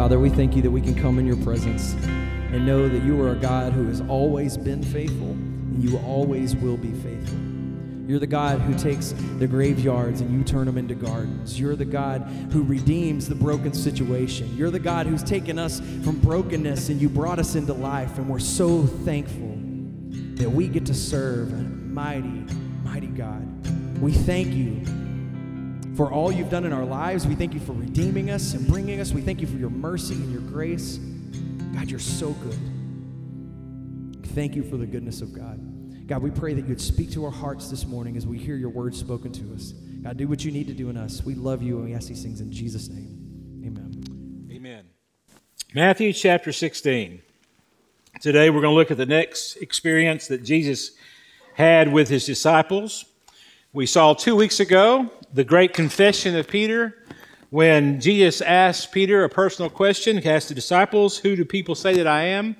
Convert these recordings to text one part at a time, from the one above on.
Father, we thank you that we can come in your presence and know that you are a God who has always been faithful and you always will be faithful. You're the God who takes the graveyards and you turn them into gardens. You're the God who redeems the broken situation. You're the God who's taken us from brokenness and you brought us into life. And we're so thankful that we get to serve a mighty, mighty God. We thank you for all you've done in our lives. We thank you for redeeming us and bringing us. We thank you for your mercy and your grace. God, you're so good. Thank you for the goodness of God. God, we pray that you'd speak to our hearts this morning as we hear your words spoken to us. God, do what you need to do in us. We love you and we ask these things in Jesus' name. Amen. Amen. Matthew chapter 16. Today we're going to look at the next experience that Jesus had with his disciples. We saw two weeks ago the great confession of Peter when Jesus asked Peter a personal question, he asked the disciples, Who do people say that I am?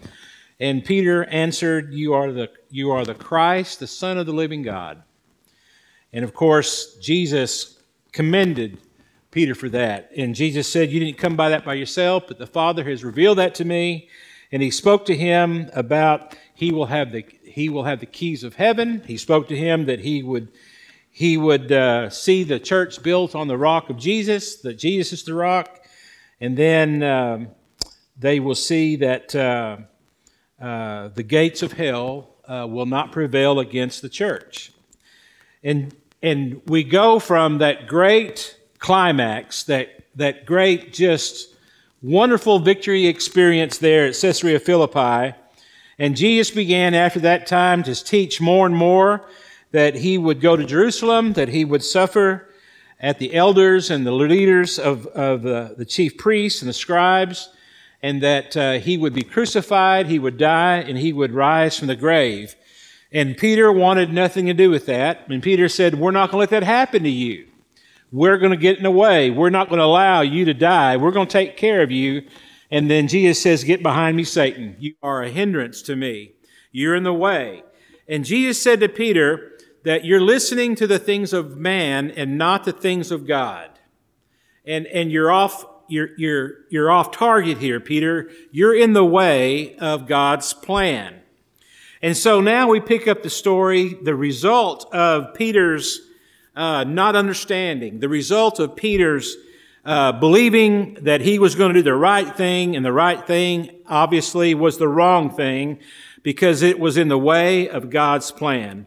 And Peter answered, You are the, you are the Christ, the Son of the living God. And of course, Jesus commended Peter for that. And Jesus said, You didn't come by that by yourself, but the Father has revealed that to me. And he spoke to him about he will have the, he will have the keys of heaven. He spoke to him that he would, he would uh, see the church built on the rock of Jesus, that Jesus is the rock. And then um, they will see that. Uh, uh, the gates of hell uh, will not prevail against the church. And, and we go from that great climax, that, that great, just wonderful victory experience there at Caesarea Philippi. And Jesus began after that time to teach more and more that he would go to Jerusalem, that he would suffer at the elders and the leaders of, of uh, the chief priests and the scribes and that uh, he would be crucified, he would die, and he would rise from the grave. And Peter wanted nothing to do with that. And Peter said, We're not going to let that happen to you. We're going to get in the way. We're not going to allow you to die. We're going to take care of you. And then Jesus says, Get behind me, Satan. You are a hindrance to me. You're in the way. And Jesus said to Peter that you're listening to the things of man and not the things of God. And, and you're off you're, you're, you're off target here, Peter. You're in the way of God's plan. And so now we pick up the story, the result of Peter's uh, not understanding, the result of Peter's uh, believing that he was going to do the right thing, and the right thing obviously was the wrong thing because it was in the way of God's plan.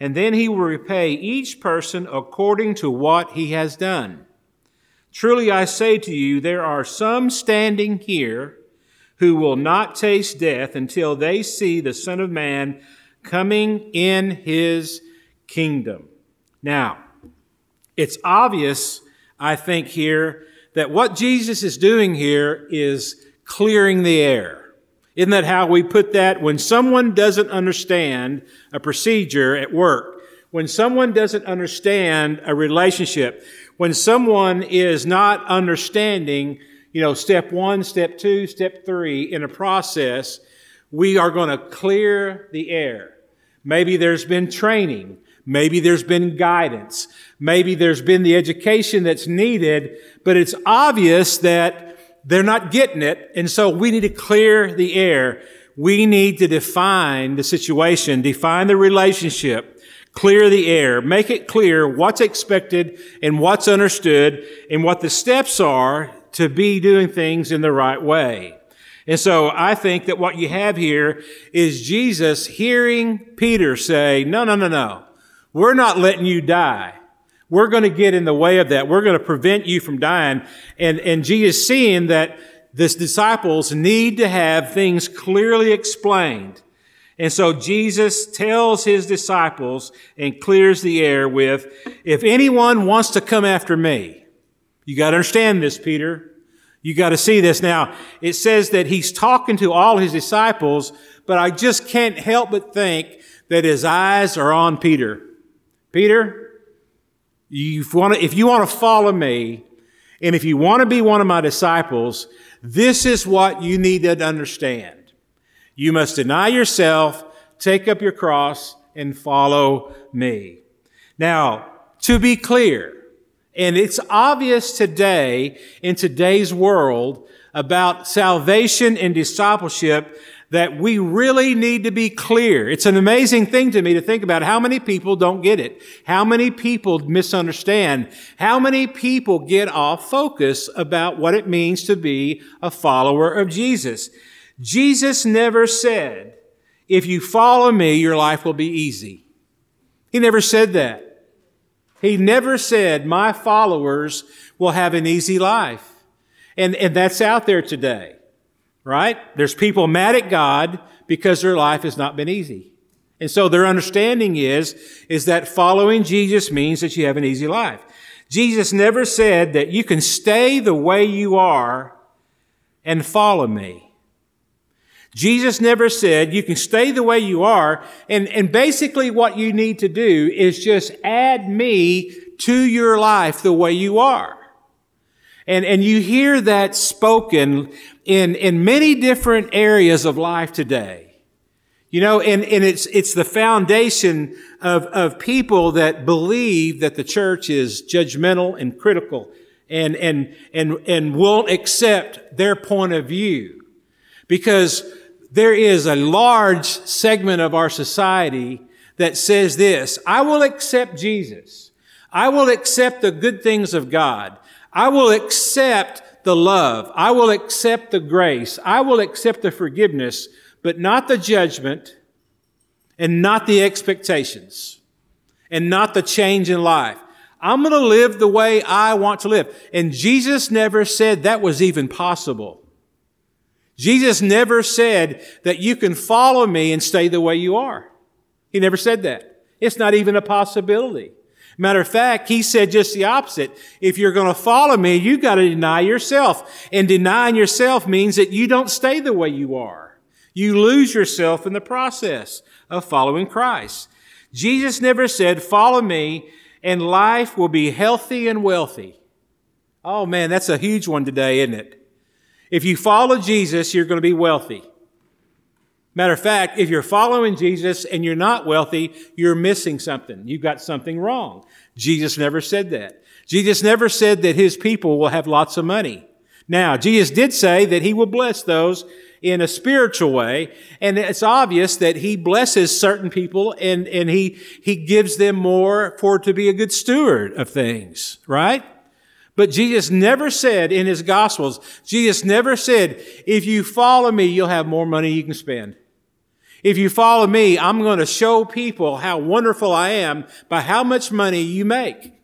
and then he will repay each person according to what he has done. Truly I say to you, there are some standing here who will not taste death until they see the Son of Man coming in his kingdom. Now, it's obvious, I think, here that what Jesus is doing here is clearing the air. Isn't that how we put that? When someone doesn't understand a procedure at work, when someone doesn't understand a relationship, when someone is not understanding you know, step one, step two, step three in a process, we are going to clear the air. Maybe there's been training. Maybe there's been guidance. Maybe there's been the education that's needed, but it's obvious that they're not getting it. And so we need to clear the air. We need to define the situation, define the relationship, clear the air, make it clear what's expected and what's understood and what the steps are to be doing things in the right way. And so I think that what you have here is Jesus hearing Peter say, no, no, no, no. We're not letting you die. We're going to get in the way of that. We're going to prevent you from dying. And, and Jesus seeing that this disciples need to have things clearly explained. And so Jesus tells his disciples and clears the air with, if anyone wants to come after me, you got to understand this, Peter. You got to see this now. It says that he's talking to all his disciples, but I just can't help but think that his eyes are on Peter. Peter, you want to, if you want to follow me, and if you want to be one of my disciples, this is what you need to understand. You must deny yourself, take up your cross, and follow me. Now, to be clear, and it's obvious today in today's world about salvation and discipleship that we really need to be clear. It's an amazing thing to me to think about how many people don't get it. How many people misunderstand. How many people get off focus about what it means to be a follower of Jesus. Jesus never said, if you follow me, your life will be easy. He never said that. He never said, My followers will have an easy life. And, and that's out there today, right? There's people mad at God because their life has not been easy. And so their understanding is, is that following Jesus means that you have an easy life. Jesus never said that you can stay the way you are and follow me. Jesus never said you can stay the way you are. And, and basically what you need to do is just add me to your life the way you are. And, and you hear that spoken in, in many different areas of life today. You know, and, and it's, it's the foundation of, of people that believe that the church is judgmental and critical and, and, and, and won't accept their point of view. Because there is a large segment of our society that says this, I will accept Jesus. I will accept the good things of God. I will accept the love. I will accept the grace. I will accept the forgiveness, but not the judgment and not the expectations and not the change in life. I'm going to live the way I want to live. And Jesus never said that was even possible. Jesus never said that you can follow me and stay the way you are. He never said that. It's not even a possibility. Matter of fact, he said just the opposite. If you're going to follow me, you got to deny yourself. And denying yourself means that you don't stay the way you are. You lose yourself in the process of following Christ. Jesus never said, follow me and life will be healthy and wealthy. Oh man, that's a huge one today, isn't it? If you follow Jesus, you're going to be wealthy. Matter of fact, if you're following Jesus and you're not wealthy, you're missing something. You've got something wrong. Jesus never said that. Jesus never said that his people will have lots of money. Now, Jesus did say that he will bless those in a spiritual way, and it's obvious that he blesses certain people and, and he, he gives them more for to be a good steward of things, right? But Jesus never said in his gospels, Jesus never said, if you follow me, you'll have more money you can spend. If you follow me, I'm going to show people how wonderful I am by how much money you make.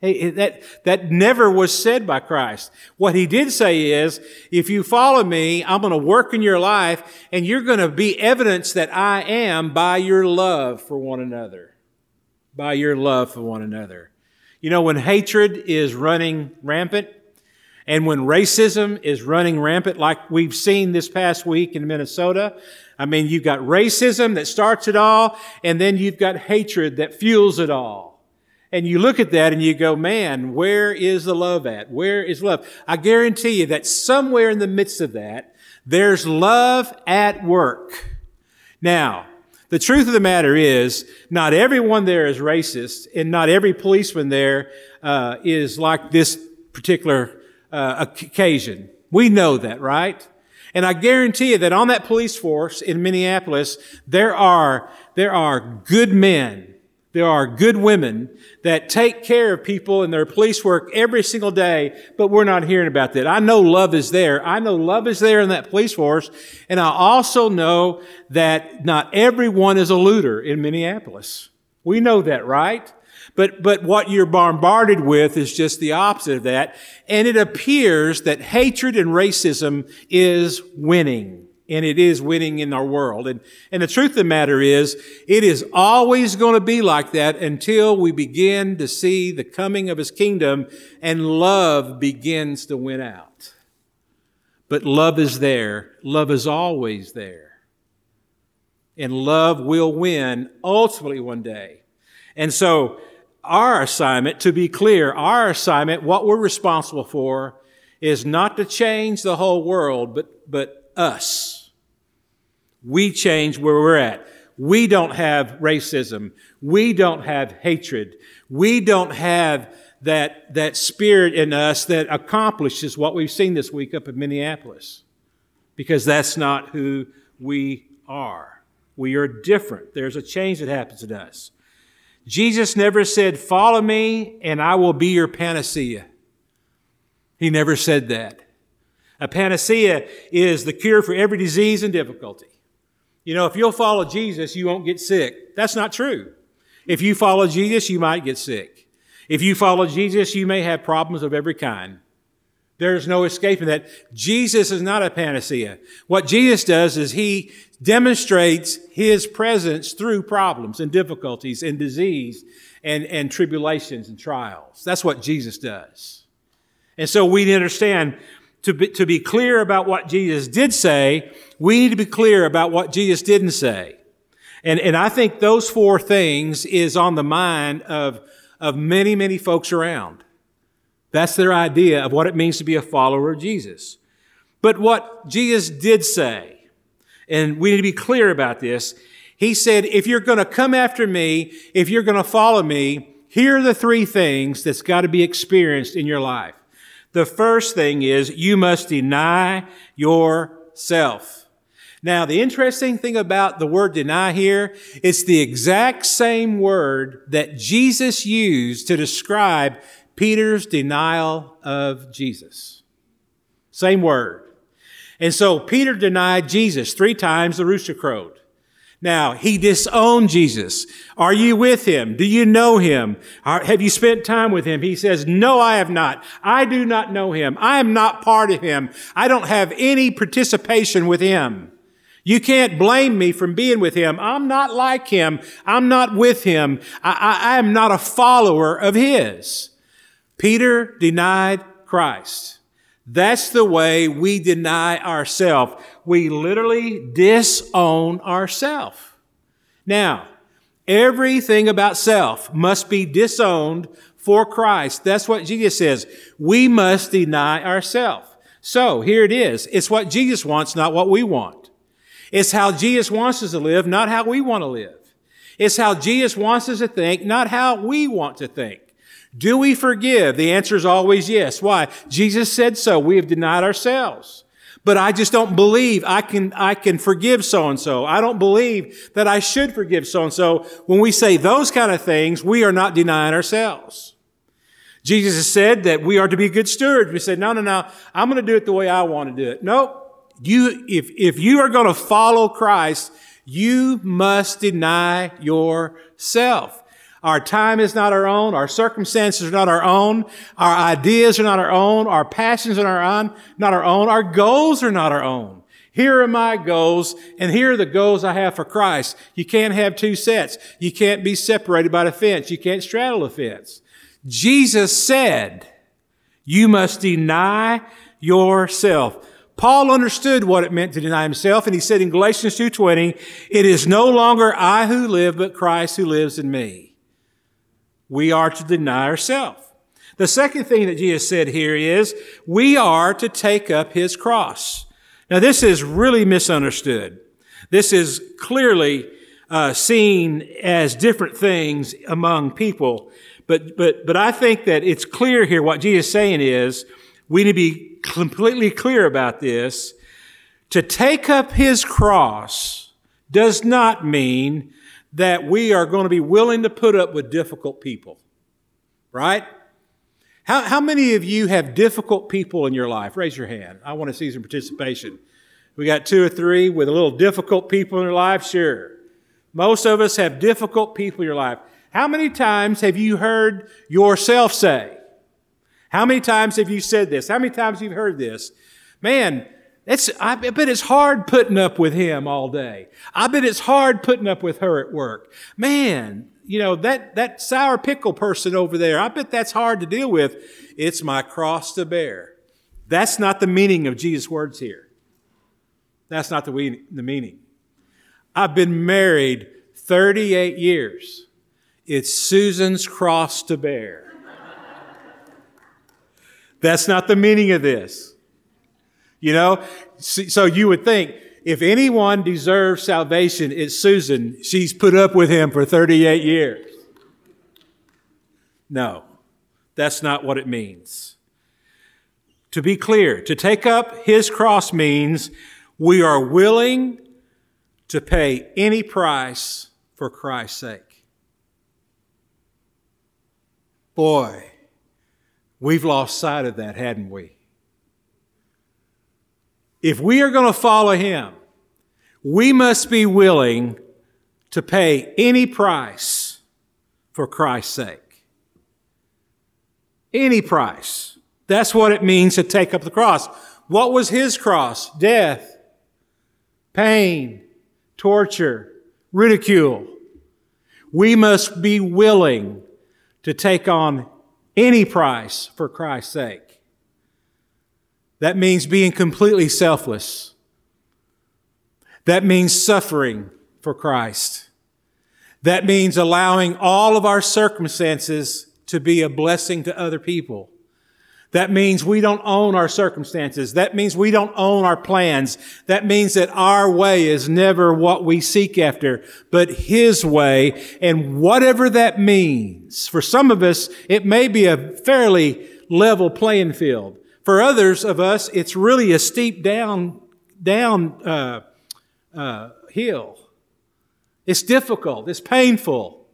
Hey, that, that never was said by Christ. What he did say is, if you follow me, I'm going to work in your life and you're going to be evidence that I am by your love for one another. By your love for one another. You know, when hatred is running rampant and when racism is running rampant, like we've seen this past week in Minnesota, I mean, you've got racism that starts it all, and then you've got hatred that fuels it all. And you look at that and you go, man, where is the love at? Where is love? I guarantee you that somewhere in the midst of that, there's love at work. Now, the truth of the matter is, not everyone there is racist, and not every policeman there uh, is like this particular uh, occasion. We know that, right? And I guarantee you that on that police force in Minneapolis, there are there are good men there are good women that take care of people in their police work every single day, but we're not hearing about that. I know love is there. I know love is there in that police force. And I also know that not everyone is a looter in Minneapolis. We know that, right? But, but what you're bombarded with is just the opposite of that. And it appears that hatred and racism is winning and it is winning in our world. And, and the truth of the matter is, it is always going to be like that until we begin to see the coming of His kingdom and love begins to win out. But love is there. Love is always there. And love will win ultimately one day. And so, our assignment, to be clear, our assignment, what we're responsible for, is not to change the whole world, but, but us. We change where we're at. We don't have racism. We don't have hatred. We don't have that, that spirit in us that accomplishes what we've seen this week up in Minneapolis. Because that's not who we are. We are different. There's a change that happens in us. Jesus never said, Follow me and I will be your panacea. He never said that. A panacea is the cure for every disease and difficulty. You know, if you'll follow Jesus, you won't get sick. That's not true. If you follow Jesus, you might get sick. If you follow Jesus, you may have problems of every kind. There's no escaping that. Jesus is not a panacea. What Jesus does is he demonstrates his presence through problems and difficulties and disease and, and tribulations and trials. That's what Jesus does. And so we understand to be, to be clear about what Jesus did say, we need to be clear about what Jesus didn't say. And, and I think those four things is on the mind of, of many, many folks around. That's their idea of what it means to be a follower of Jesus. But what Jesus did say, and we need to be clear about this, he said, if you're going to come after me, if you're going to follow me, here are the three things that's got to be experienced in your life. The first thing is you must deny yourself. Now, the interesting thing about the word deny here, it's the exact same word that Jesus used to describe Peter's denial of Jesus. Same word. And so Peter denied Jesus three times the rooster crowed. Now, he disowned Jesus. Are you with him? Do you know him? Have you spent time with him? He says, no, I have not. I do not know him. I am not part of him. I don't have any participation with him. You can't blame me from being with him. I'm not like him. I'm not with him. I, I, I am not a follower of his. Peter denied Christ. That's the way we deny ourselves. We literally disown ourselves. Now, everything about self must be disowned for Christ. That's what Jesus says. We must deny ourselves. So here it is. It's what Jesus wants, not what we want. It's how Jesus wants us to live, not how we want to live. It's how Jesus wants us to think, not how we want to think. Do we forgive? The answer is always yes. Why? Jesus said so. We have denied ourselves. But I just don't believe I can, I can forgive so and so. I don't believe that I should forgive so and so. When we say those kind of things, we are not denying ourselves. Jesus has said that we are to be good stewards. We said, no, no, no, I'm going to do it the way I want to do it. Nope. You, if, if you are going to follow Christ, you must deny yourself. Our time is not our own. Our circumstances are not our own. Our ideas are not our own. Our passions are not our own. Our goals are not our own. Here are my goals, and here are the goals I have for Christ. You can't have two sets. You can't be separated by the fence. You can't straddle the fence. Jesus said, you must deny yourself. Paul understood what it meant to deny himself, and he said in Galatians 2.20, it is no longer I who live, but Christ who lives in me. We are to deny ourselves. The second thing that Jesus said here is, we are to take up his cross. Now this is really misunderstood. This is clearly uh, seen as different things among people. But, but, but I think that it's clear here what Jesus is saying is, we need to be completely clear about this. To take up his cross does not mean that we are going to be willing to put up with difficult people. Right? How, how many of you have difficult people in your life? Raise your hand. I want to see some participation. We got two or three with a little difficult people in their life? Sure. Most of us have difficult people in your life. How many times have you heard yourself say, how many times have you said this? How many times have you heard this? Man, it's, I bet it's hard putting up with him all day. I bet it's hard putting up with her at work. Man, you know, that, that sour pickle person over there, I bet that's hard to deal with. It's my cross to bear. That's not the meaning of Jesus' words here. That's not the, the meaning. I've been married 38 years. It's Susan's cross to bear. That's not the meaning of this. You know, so you would think if anyone deserves salvation, it's Susan. She's put up with him for 38 years. No, that's not what it means. To be clear, to take up his cross means we are willing to pay any price for Christ's sake. Boy, we've lost sight of that, hadn't we? If we are going to follow him, we must be willing to pay any price for Christ's sake. Any price. That's what it means to take up the cross. What was his cross? Death, pain, torture, ridicule. We must be willing to take on any price for Christ's sake. That means being completely selfless. That means suffering for Christ. That means allowing all of our circumstances to be a blessing to other people. That means we don't own our circumstances. That means we don't own our plans. That means that our way is never what we seek after, but His way. And whatever that means, for some of us, it may be a fairly level playing field. For others of us, it's really a steep down, down uh, uh, hill. It's difficult. It's painful.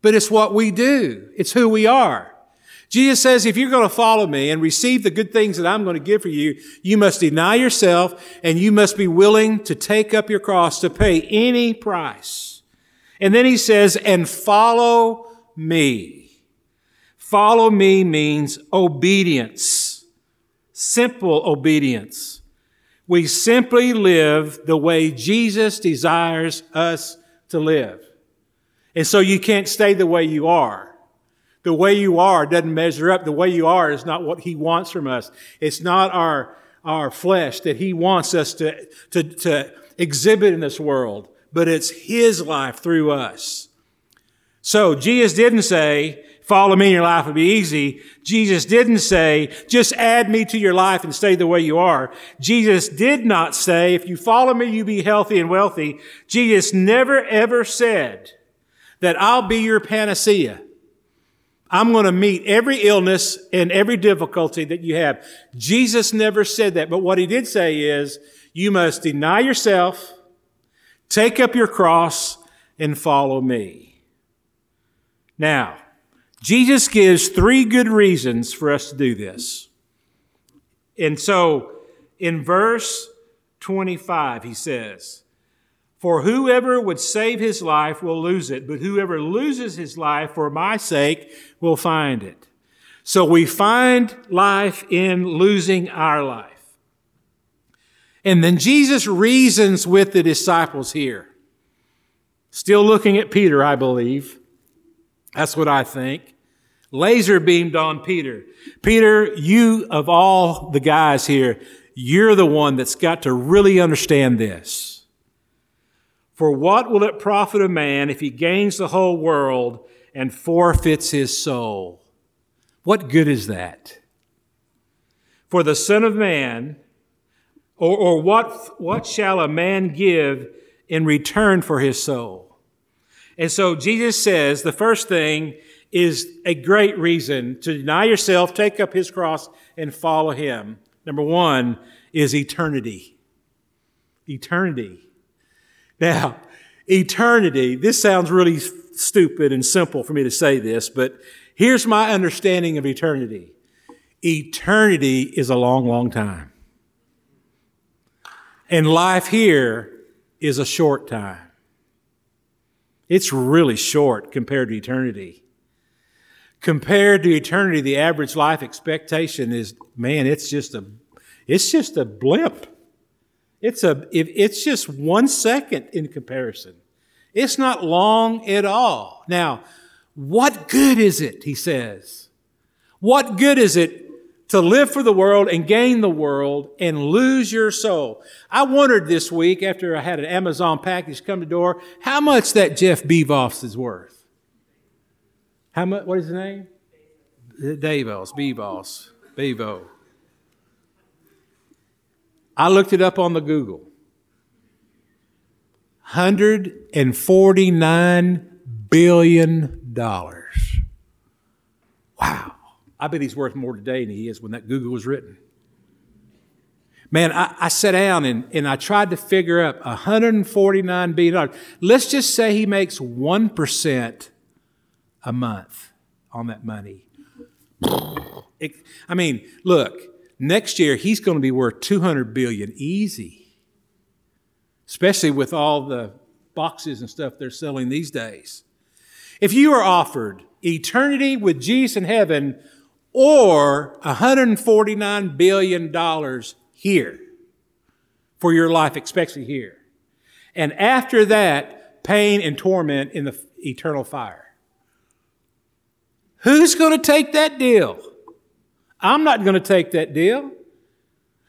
But it's what we do. It's who we are. Jesus says, if you're going to follow me and receive the good things that I'm going to give for you, you must deny yourself and you must be willing to take up your cross to pay any price. And then he says, and follow me. Follow me means obedience simple obedience. We simply live the way Jesus desires us to live. And so you can't stay the way you are. The way you are doesn't measure up. The way you are is not what He wants from us. It's not our, our flesh that He wants us to, to, to exhibit in this world, but it's His life through us. So Jesus didn't say, follow me and your life will be easy. Jesus didn't say, just add me to your life and stay the way you are. Jesus did not say, if you follow me, you be healthy and wealthy. Jesus never ever said that I'll be your panacea. I'm going to meet every illness and every difficulty that you have. Jesus never said that, but what he did say is, you must deny yourself, take up your cross, and follow me. Now, Jesus gives three good reasons for us to do this. And so in verse 25, he says, For whoever would save his life will lose it, but whoever loses his life for my sake will find it. So we find life in losing our life. And then Jesus reasons with the disciples here. Still looking at Peter, I believe. That's what I think. Laser beamed on Peter. Peter, you of all the guys here, you're the one that's got to really understand this. For what will it profit a man if he gains the whole world and forfeits his soul? What good is that? For the Son of Man, or, or what, what shall a man give in return for his soul? And so Jesus says the first thing is a great reason to deny yourself, take up his cross, and follow him. Number one is eternity. Eternity. Now, eternity, this sounds really stupid and simple for me to say this, but here's my understanding of eternity. Eternity is a long, long time. And life here is a short time. It's really short compared to eternity. Compared to eternity, the average life expectation is, man, it's just a, it's just a blimp. It's a, it's just one second in comparison. It's not long at all. Now, what good is it, he says? What good is it to live for the world and gain the world and lose your soul. I wondered this week after I had an Amazon package come to door, how much that Jeff Bezos is worth. How much, what is his name? Davos, Bezos, Bevo. I looked it up on the Google. $149 billion. Wow. I bet he's worth more today than he is when that Google was written. Man, I, I sat down and, and I tried to figure up $149 billion. Let's just say he makes 1% a month on that money. It, I mean, look, next year he's going to be worth 200 billion easy. Especially with all the boxes and stuff they're selling these days. If you are offered eternity with Jesus in heaven or $149 billion here for your life expectancy here. And after that, pain and torment in the eternal fire. Who's going to take that deal? I'm not going to take that deal.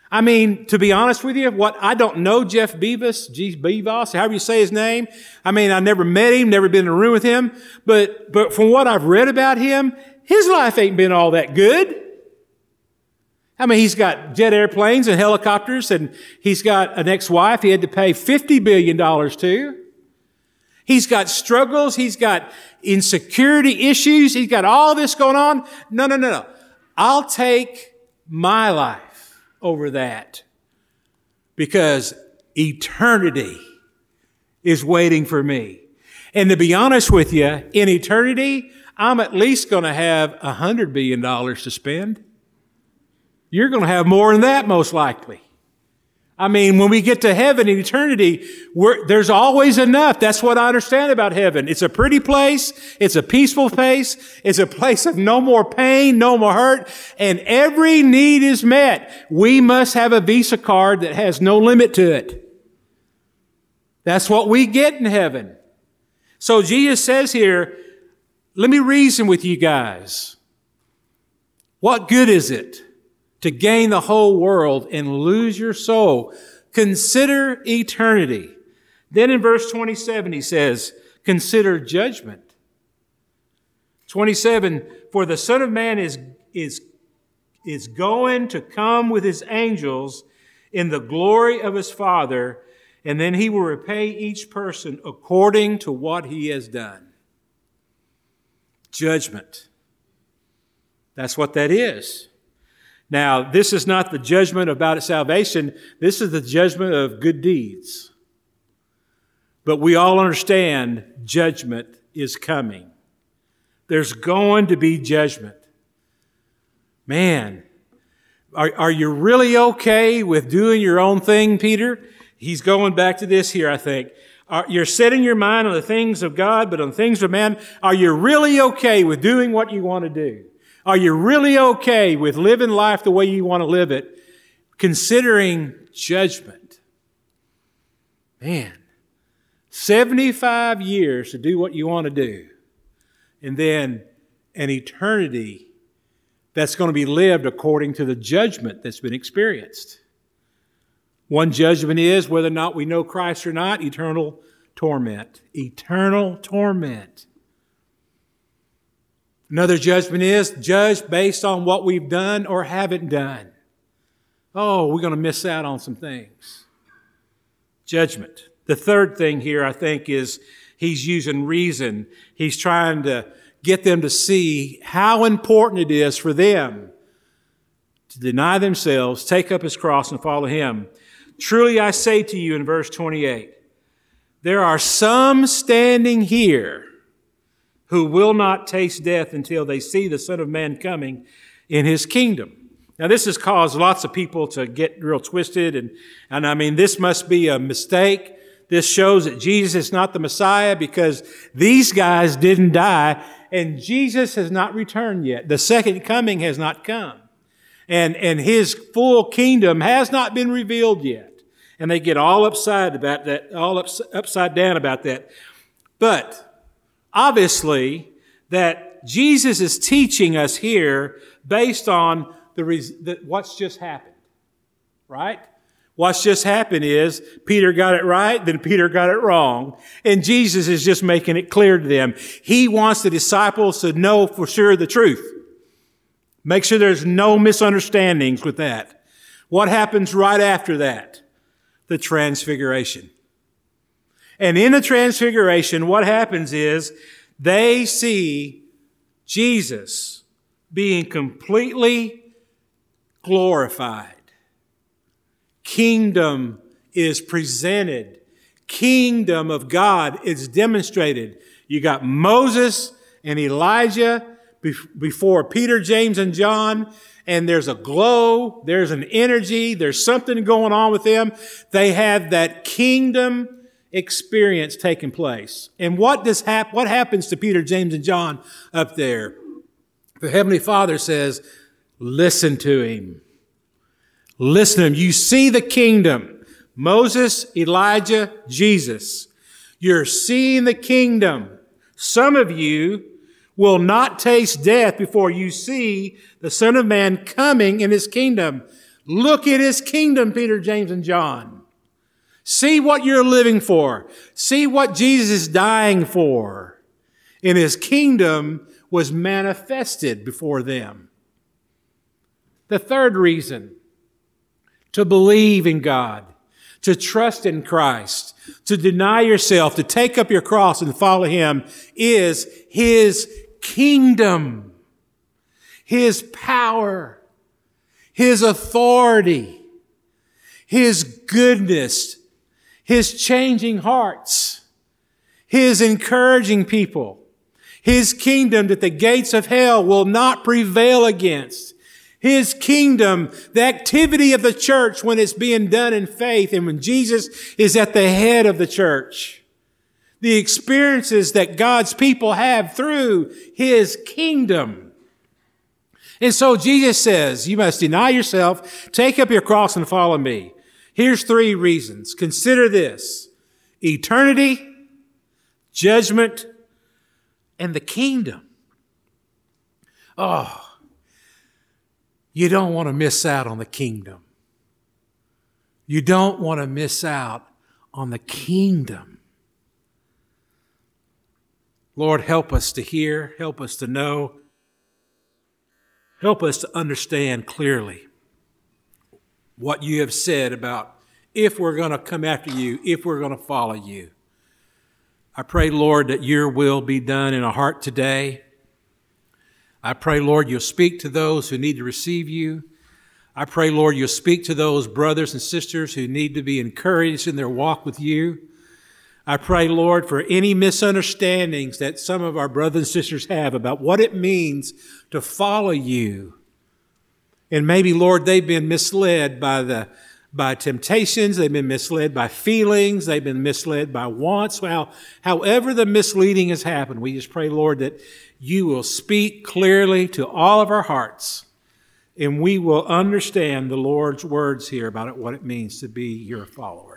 I mean, to be honest with you, what I don't know Jeff Beavis, G. Beavos, however you say his name. I mean, I never met him, never been in a room with him, but but from what I've read about him, his life ain't been all that good. I mean, he's got jet airplanes and helicopters, and he's got an ex-wife he had to pay $50 billion to. He's got struggles. He's got insecurity issues. He's got all this going on. No, no, no, no. I'll take my life over that because eternity is waiting for me. And to be honest with you, in eternity, I'm at least going to have a $100 billion to spend. You're going to have more than that, most likely. I mean, when we get to heaven in eternity, there's always enough. That's what I understand about heaven. It's a pretty place. It's a peaceful place. It's a place of no more pain, no more hurt, and every need is met. We must have a Visa card that has no limit to it. That's what we get in heaven. So Jesus says here, let me reason with you guys. What good is it to gain the whole world and lose your soul? Consider eternity. Then in verse 27, he says, consider judgment. 27, for the Son of Man is, is, is going to come with his angels in the glory of his Father, and then he will repay each person according to what he has done judgment. That's what that is. Now, this is not the judgment about salvation. This is the judgment of good deeds. But we all understand judgment is coming. There's going to be judgment. Man, are, are you really okay with doing your own thing, Peter? He's going back to this here, I think. Are, you're setting your mind on the things of God, but on things of man. Are you really okay with doing what you want to do? Are you really okay with living life the way you want to live it, considering judgment? Man, 75 years to do what you want to do, and then an eternity that's going to be lived according to the judgment that's been experienced. One judgment is whether or not we know Christ or not, eternal torment. Eternal torment. Another judgment is judged based on what we've done or haven't done. Oh, we're going to miss out on some things. Judgment. The third thing here, I think, is he's using reason. He's trying to get them to see how important it is for them to deny themselves, take up his cross, and follow him. Truly I say to you in verse 28, there are some standing here who will not taste death until they see the Son of Man coming in his kingdom. Now, this has caused lots of people to get real twisted, and, and I mean, this must be a mistake. This shows that Jesus is not the Messiah because these guys didn't die, and Jesus has not returned yet. The second coming has not come and, and his full kingdom has not been revealed yet. And they get all upside about that, all ups, upside down about that. But obviously, that Jesus is teaching us here based on the, the what's just happened, right? What's just happened is Peter got it right, then Peter got it wrong. And Jesus is just making it clear to them. He wants the disciples to know for sure the truth. Make sure there's no misunderstandings with that. What happens right after that? The transfiguration. And in the transfiguration, what happens is they see Jesus being completely glorified kingdom is presented. Kingdom of God is demonstrated. You got Moses and Elijah before Peter, James, and John, and there's a glow, there's an energy, there's something going on with them. They have that kingdom experience taking place. And what does hap- what happens to Peter, James, and John up there? The Heavenly Father says, listen to him. Listen to him. You see the kingdom. Moses, Elijah, Jesus. You're seeing the kingdom. Some of you will not taste death before you see the Son of Man coming in his kingdom. Look at his kingdom, Peter, James, and John. See what you're living for. See what Jesus is dying for. And his kingdom was manifested before them. The third reason to believe in God, to trust in Christ, to deny yourself, to take up your cross and follow Him is His kingdom, His power, His authority, His goodness, His changing hearts, His encouraging people, His kingdom that the gates of hell will not prevail against. His kingdom, the activity of the church when it's being done in faith and when Jesus is at the head of the church. The experiences that God's people have through His kingdom. And so Jesus says, you must deny yourself, take up your cross and follow me. Here's three reasons. Consider this. Eternity, judgment, and the kingdom. Oh, you don't want to miss out on the kingdom. You don't want to miss out on the kingdom. Lord, help us to hear, help us to know, help us to understand clearly what you have said about if we're going to come after you, if we're going to follow you. I pray, Lord, that your will be done in our heart today. I pray, Lord, you'll speak to those who need to receive you. I pray, Lord, you'll speak to those brothers and sisters who need to be encouraged in their walk with you. I pray, Lord, for any misunderstandings that some of our brothers and sisters have about what it means to follow you. And maybe, Lord, they've been misled by the by temptations, they've been misled by feelings, they've been misled by wants. Well, however the misleading has happened, we just pray, Lord, that you will speak clearly to all of our hearts and we will understand the Lord's words here about it, what it means to be your follower.